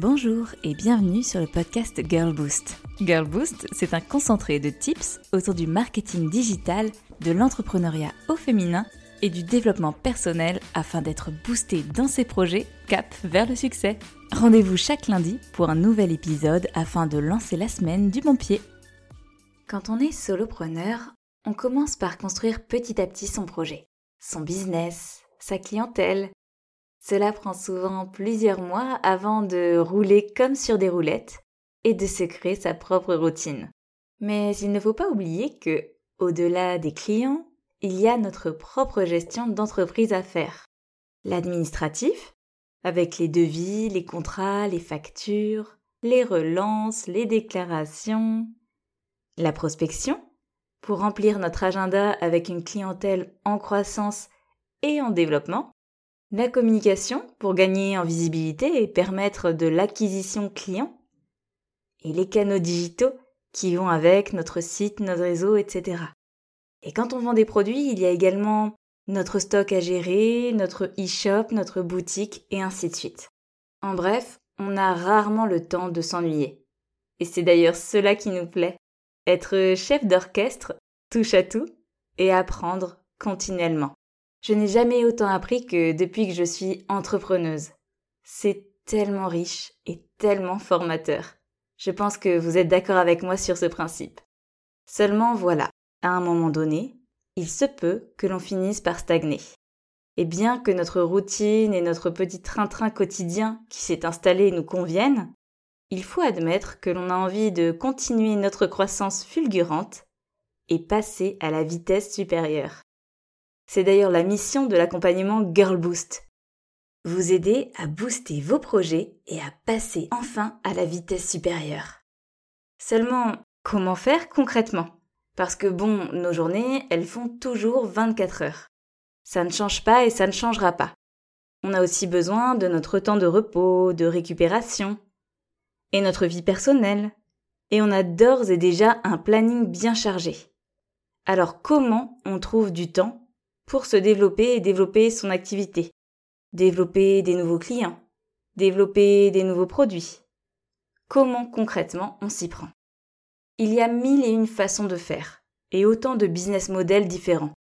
Bonjour et bienvenue sur le podcast Girl Boost. Girl Boost, c'est un concentré de tips autour du marketing digital, de l'entrepreneuriat au féminin et du développement personnel afin d'être boosté dans ses projets cap vers le succès. Rendez-vous chaque lundi pour un nouvel épisode afin de lancer la semaine du bon pied. Quand on est solopreneur, on commence par construire petit à petit son projet, son business, sa clientèle. Cela prend souvent plusieurs mois avant de rouler comme sur des roulettes et de se créer sa propre routine. Mais il ne faut pas oublier que, au-delà des clients, il y a notre propre gestion d'entreprise à faire. L'administratif, avec les devis, les contrats, les factures, les relances, les déclarations. La prospection, pour remplir notre agenda avec une clientèle en croissance et en développement. La communication, pour gagner en visibilité et permettre de l'acquisition client. Et les canaux digitaux, qui vont avec notre site, notre réseau, etc. Et quand on vend des produits, il y a également notre stock à gérer, notre e-shop, notre boutique et ainsi de suite. En bref, on a rarement le temps de s'ennuyer. Et c'est d'ailleurs cela qui nous plaît. Être chef d'orchestre, touche à tout, et apprendre continuellement. Je n'ai jamais autant appris que depuis que je suis entrepreneuse. C'est tellement riche et tellement formateur. Je pense que vous êtes d'accord avec moi sur ce principe. Seulement voilà, à un moment donné, il se peut que l'on finisse par stagner. Et bien que notre routine et notre petit train-train quotidien qui s'est installé nous conviennent, il faut admettre que l'on a envie de continuer notre croissance fulgurante et passer à la vitesse supérieure. C'est d'ailleurs la mission de l'accompagnement Girl Boost. Vous aider à booster vos projets et à passer enfin à la vitesse supérieure. Seulement, comment faire concrètement? Parce que bon, nos journées, elles font toujours 24 heures. Ça ne change pas et ça ne changera pas. On a aussi besoin de notre temps de repos, de récupération, et notre vie personnelle. Et on a d'ores et déjà un planning bien chargé. Alors comment on trouve du temps pour se développer et développer son activité Développer des nouveaux clients Développer des nouveaux produits Comment concrètement on s'y prend? Il y a mille et une façons de faire, et autant de business models différents.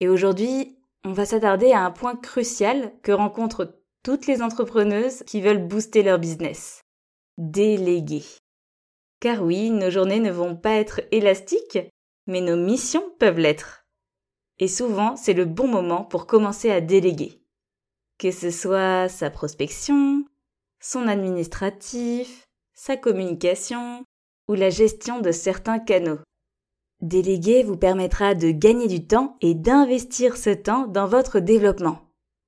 Et aujourd'hui, on va s'attarder à un point crucial que rencontrent toutes les entrepreneuses qui veulent booster leur business. Déléguer. Car oui, nos journées ne vont pas être élastiques, mais nos missions peuvent l'être. Et souvent, c'est le bon moment pour commencer à déléguer. Que ce soit sa prospection, son administratif, sa communication, ou la gestion de certains canaux. Déléguer vous permettra de gagner du temps et d'investir ce temps dans votre développement.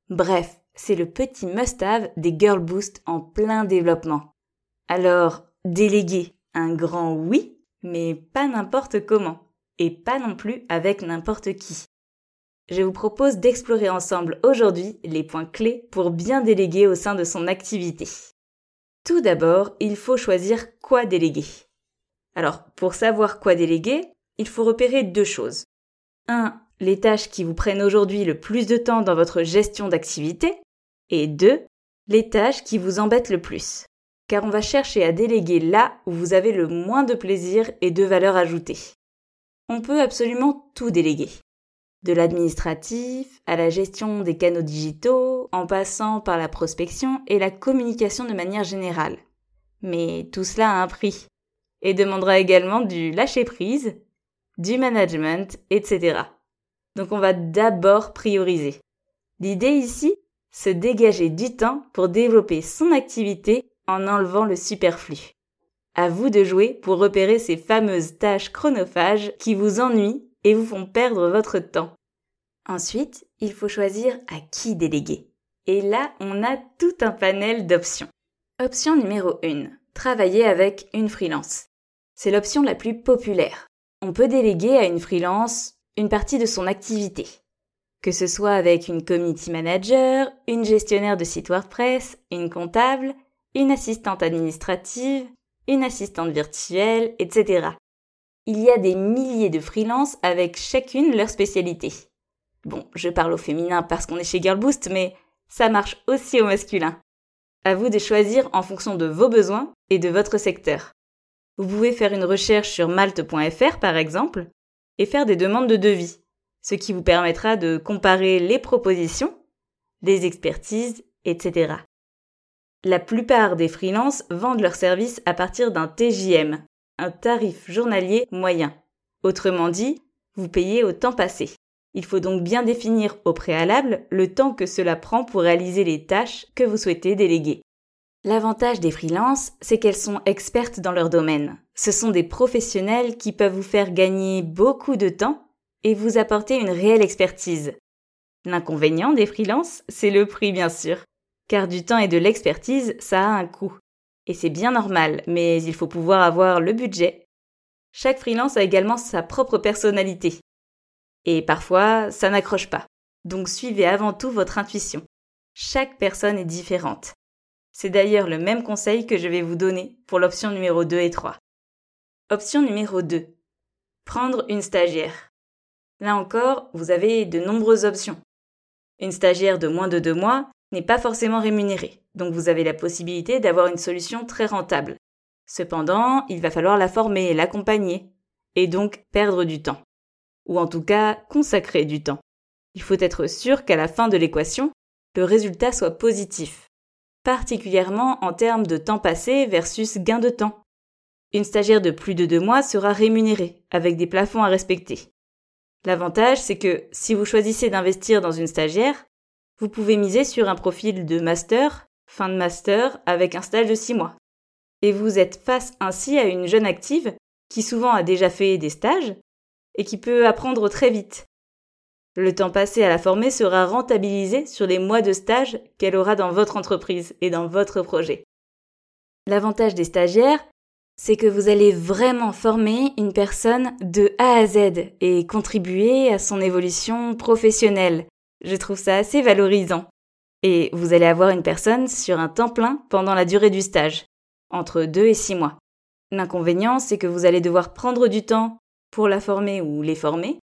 Bref, c'est le petit must-have des Girl Boost en plein développement. Alors, déléguer, un grand oui, mais pas n'importe comment, et pas non plus avec n'importe qui. Je vous propose d'explorer ensemble aujourd'hui les points clés pour bien déléguer au sein de son activité. Tout d'abord, il faut choisir quoi déléguer. Alors, pour savoir quoi déléguer, il faut repérer deux choses. Un, les tâches qui vous prennent aujourd'hui le plus de temps dans votre gestion d'activité. Et deux, les tâches qui vous embêtent le plus. Car on va chercher à déléguer là où vous avez le moins de plaisir et de valeur ajoutée. On peut absolument tout déléguer. De l'administratif à la gestion des canaux digitaux, en passant par la prospection et la communication de manière générale. Mais tout cela a un prix et demandera également du lâcher-prise, du management, etc. Donc on va d'abord prioriser. L'idée ici, se dégager du temps pour développer son activité en enlevant le superflu. À vous de jouer pour repérer ces fameuses tâches chronophages qui vous ennuient et vous font perdre votre temps. Ensuite, il faut choisir à qui déléguer. Et là, on a tout un panel d'options. Option numéro 1. Travailler avec une freelance. C'est l'option la plus populaire. On peut déléguer à une freelance une partie de son activité. Que ce soit avec une community manager, une gestionnaire de site WordPress, une comptable, une assistante administrative, une assistante virtuelle, etc. Il y a des milliers de freelances avec chacune leur spécialité. Bon, je parle au féminin parce qu'on est chez Girlboost, mais ça marche aussi au masculin. À vous de choisir en fonction de vos besoins et de votre secteur. Vous pouvez faire une recherche sur malte.fr par exemple et faire des demandes de devis, ce qui vous permettra de comparer les propositions, les expertises, etc. La plupart des freelances vendent leurs services à partir d'un TJM, un tarif journalier moyen. Autrement dit, vous payez au temps passé. Il faut donc bien définir au préalable le temps que cela prend pour réaliser les tâches que vous souhaitez déléguer. L'avantage des freelances, c'est qu'elles sont expertes dans leur domaine. Ce sont des professionnels qui peuvent vous faire gagner beaucoup de temps et vous apporter une réelle expertise. L'inconvénient des freelances, c'est le prix bien sûr. Car du temps et de l'expertise, ça a un coût. Et c'est bien normal, mais il faut pouvoir avoir le budget. Chaque freelance a également sa propre personnalité. Et parfois, ça n'accroche pas. Donc suivez avant tout votre intuition. Chaque personne est différente. C'est d'ailleurs le même conseil que je vais vous donner pour l'option numéro 2 et 3. Option numéro 2. Prendre une stagiaire. Là encore, vous avez de nombreuses options. Une stagiaire de moins de deux mois n'est pas forcément rémunérée, donc vous avez la possibilité d'avoir une solution très rentable. Cependant, il va falloir la former l'accompagner, et donc perdre du temps ou en tout cas consacrer du temps. Il faut être sûr qu'à la fin de l'équation, le résultat soit positif, particulièrement en termes de temps passé versus gain de temps. Une stagiaire de plus de deux mois sera rémunérée, avec des plafonds à respecter. L'avantage, c'est que si vous choisissez d'investir dans une stagiaire, vous pouvez miser sur un profil de master, fin de master, avec un stage de six mois. Et vous êtes face ainsi à une jeune active qui souvent a déjà fait des stages et qui peut apprendre très vite. Le temps passé à la former sera rentabilisé sur les mois de stage qu'elle aura dans votre entreprise et dans votre projet. L'avantage des stagiaires, c'est que vous allez vraiment former une personne de A à Z et contribuer à son évolution professionnelle. Je trouve ça assez valorisant. Et vous allez avoir une personne sur un temps plein pendant la durée du stage, entre 2 et 6 mois. L'inconvénient, c'est que vous allez devoir prendre du temps pour la former ou les former,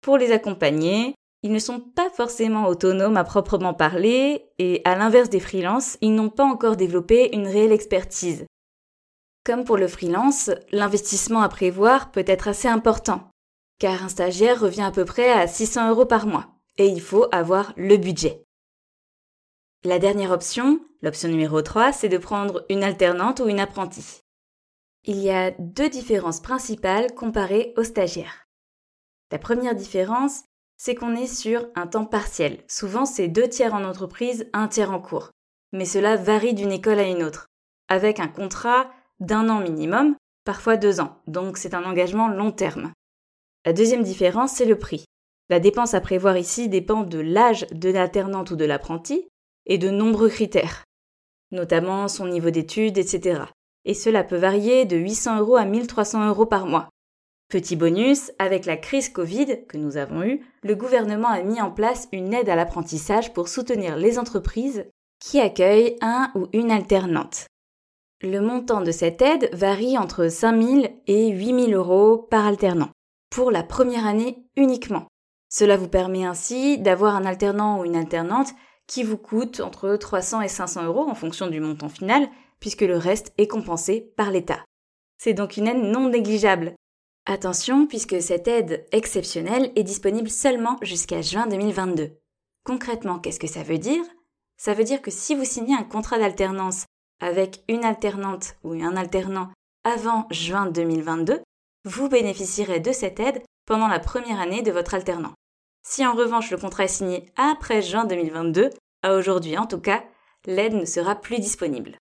pour les accompagner. Ils ne sont pas forcément autonomes à proprement parler et à l'inverse des freelances, ils n'ont pas encore développé une réelle expertise. Comme pour le freelance, l'investissement à prévoir peut être assez important, car un stagiaire revient à peu près à 600 euros par mois, et il faut avoir le budget. La dernière option, l'option numéro 3, c'est de prendre une alternante ou une apprentie. Il y a deux différences principales comparées aux stagiaires. La première différence, c'est qu'on est sur un temps partiel. Souvent, c'est deux tiers en entreprise, un tiers en cours. Mais cela varie d'une école à une autre, avec un contrat d'un an minimum, parfois deux ans, donc c'est un engagement long terme. La deuxième différence, c'est le prix. La dépense à prévoir ici dépend de l'âge de l'alternante ou de l'apprenti et de nombreux critères, notamment son niveau d'études, etc et cela peut varier de 800 euros à 1300 euros par mois. Petit bonus, avec la crise Covid que nous avons eue, le gouvernement a mis en place une aide à l'apprentissage pour soutenir les entreprises qui accueillent un ou une alternante. Le montant de cette aide varie entre 5000 et 8000 euros par alternant, pour la première année uniquement. Cela vous permet ainsi d'avoir un alternant ou une alternante qui vous coûte entre 300 et 500 euros en fonction du montant final puisque le reste est compensé par l'État. C'est donc une aide non négligeable. Attention, puisque cette aide exceptionnelle est disponible seulement jusqu'à juin 2022. Concrètement, qu'est-ce que ça veut dire? Ça veut dire que si vous signez un contrat d'alternance avec une alternante ou un alternant avant juin 2022, vous bénéficierez de cette aide pendant la première année de votre alternant. Si en revanche le contrat est signé après juin 2022, à aujourd'hui en tout cas, l'aide ne sera plus disponible.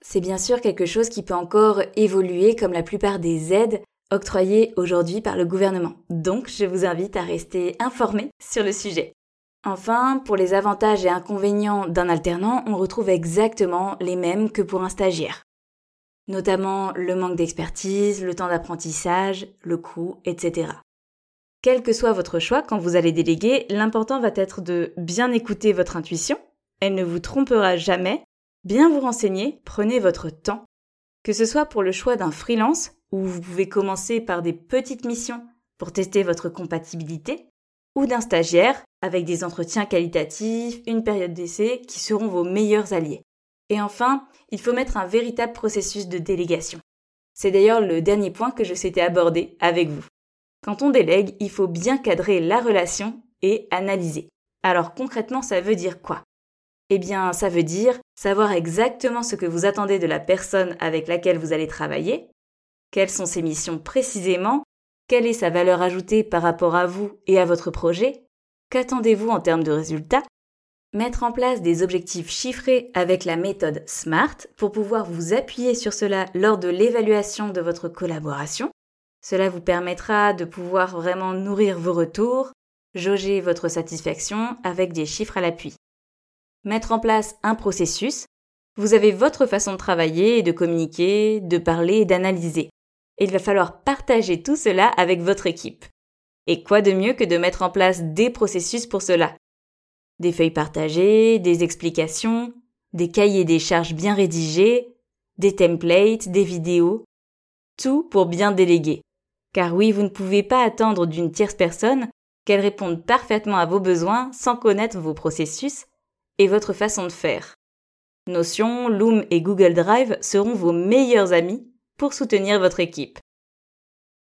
C'est bien sûr quelque chose qui peut encore évoluer comme la plupart des aides octroyées aujourd'hui par le gouvernement. Donc je vous invite à rester informé sur le sujet. Enfin, pour les avantages et inconvénients d'un alternant, on retrouve exactement les mêmes que pour un stagiaire. Notamment le manque d'expertise, le temps d'apprentissage, le coût, etc. Quel que soit votre choix quand vous allez déléguer, l'important va être de bien écouter votre intuition. Elle ne vous trompera jamais Bien vous renseigner, prenez votre temps. Que ce soit pour le choix d'un freelance, où vous pouvez commencer par des petites missions pour tester votre compatibilité, ou d'un stagiaire, avec des entretiens qualitatifs, une période d'essai qui seront vos meilleurs alliés. Et enfin, il faut mettre un véritable processus de délégation. C'est d'ailleurs le dernier point que je souhaitais aborder avec vous. Quand on délègue, il faut bien cadrer la relation et analyser. Alors concrètement, ça veut dire quoi? Eh bien, ça veut dire savoir exactement ce que vous attendez de la personne avec laquelle vous allez travailler, quelles sont ses missions précisément, quelle est sa valeur ajoutée par rapport à vous et à votre projet, qu'attendez-vous en termes de résultats, mettre en place des objectifs chiffrés avec la méthode SMART pour pouvoir vous appuyer sur cela lors de l'évaluation de votre collaboration. Cela vous permettra de pouvoir vraiment nourrir vos retours, jauger votre satisfaction avec des chiffres à l'appui. Mettre en place un processus. Vous avez votre façon de travailler et de communiquer, de parler et d'analyser. Et il va falloir partager tout cela avec votre équipe. Et quoi de mieux que de mettre en place des processus pour cela? Des feuilles partagées, des explications, des cahiers des charges bien rédigés, des templates, des vidéos. Tout pour bien déléguer. Car oui, vous ne pouvez pas attendre d'une tierce personne qu'elle réponde parfaitement à vos besoins sans connaître vos processus et votre façon de faire. Notion, Loom et Google Drive seront vos meilleurs amis pour soutenir votre équipe.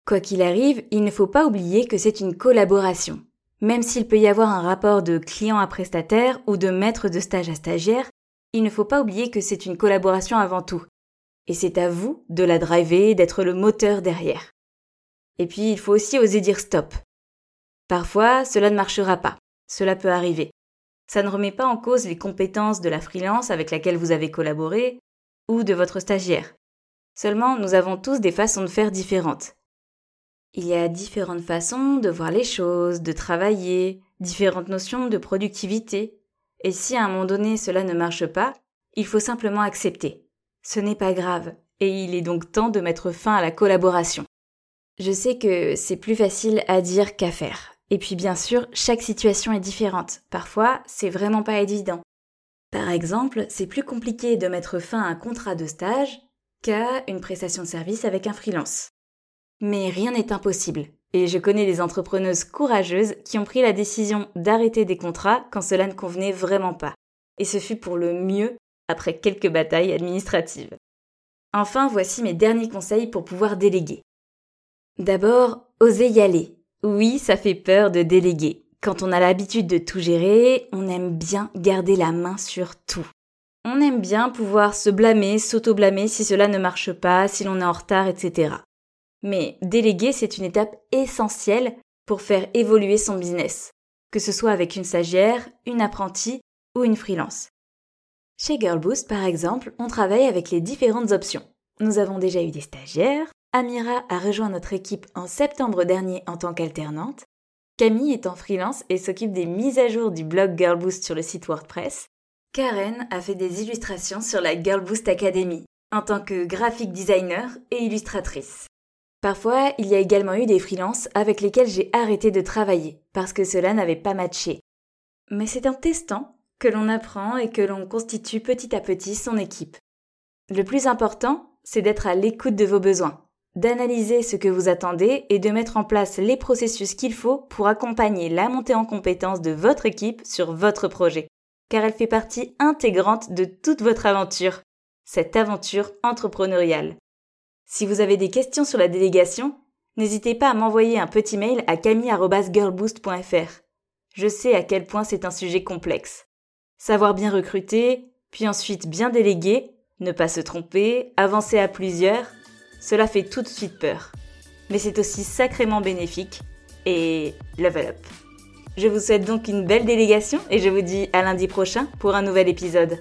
Quoi qu'il arrive, il ne faut pas oublier que c'est une collaboration. Même s'il peut y avoir un rapport de client à prestataire ou de maître de stage à stagiaire, il ne faut pas oublier que c'est une collaboration avant tout. Et c'est à vous de la driver, d'être le moteur derrière. Et puis, il faut aussi oser dire stop. Parfois, cela ne marchera pas. Cela peut arriver. Ça ne remet pas en cause les compétences de la freelance avec laquelle vous avez collaboré ou de votre stagiaire. Seulement, nous avons tous des façons de faire différentes. Il y a différentes façons de voir les choses, de travailler, différentes notions de productivité. Et si à un moment donné cela ne marche pas, il faut simplement accepter. Ce n'est pas grave, et il est donc temps de mettre fin à la collaboration. Je sais que c'est plus facile à dire qu'à faire. Et puis bien sûr, chaque situation est différente. Parfois, c'est vraiment pas évident. Par exemple, c'est plus compliqué de mettre fin à un contrat de stage qu'à une prestation de service avec un freelance. Mais rien n'est impossible. Et je connais des entrepreneuses courageuses qui ont pris la décision d'arrêter des contrats quand cela ne convenait vraiment pas. Et ce fut pour le mieux après quelques batailles administratives. Enfin, voici mes derniers conseils pour pouvoir déléguer. D'abord, osez y aller. Oui, ça fait peur de déléguer. Quand on a l'habitude de tout gérer, on aime bien garder la main sur tout. On aime bien pouvoir se blâmer, s'auto-blâmer si cela ne marche pas, si l'on est en retard, etc. Mais déléguer, c'est une étape essentielle pour faire évoluer son business, que ce soit avec une stagiaire, une apprentie ou une freelance. Chez Girlboost, par exemple, on travaille avec les différentes options. Nous avons déjà eu des stagiaires, Amira a rejoint notre équipe en septembre dernier en tant qu'alternante. Camille est en freelance et s'occupe des mises à jour du blog Girlboost sur le site WordPress. Karen a fait des illustrations sur la Girlboost Academy en tant que graphic designer et illustratrice. Parfois, il y a également eu des freelances avec lesquels j'ai arrêté de travailler parce que cela n'avait pas matché. Mais c'est en testant que l'on apprend et que l'on constitue petit à petit son équipe. Le plus important, c'est d'être à l'écoute de vos besoins d'analyser ce que vous attendez et de mettre en place les processus qu'il faut pour accompagner la montée en compétence de votre équipe sur votre projet, car elle fait partie intégrante de toute votre aventure, cette aventure entrepreneuriale. Si vous avez des questions sur la délégation, n'hésitez pas à m'envoyer un petit mail à camille.girlboost.fr. Je sais à quel point c'est un sujet complexe. Savoir bien recruter, puis ensuite bien déléguer, ne pas se tromper, avancer à plusieurs, cela fait tout de suite peur. Mais c'est aussi sacrément bénéfique et level up. Je vous souhaite donc une belle délégation et je vous dis à lundi prochain pour un nouvel épisode.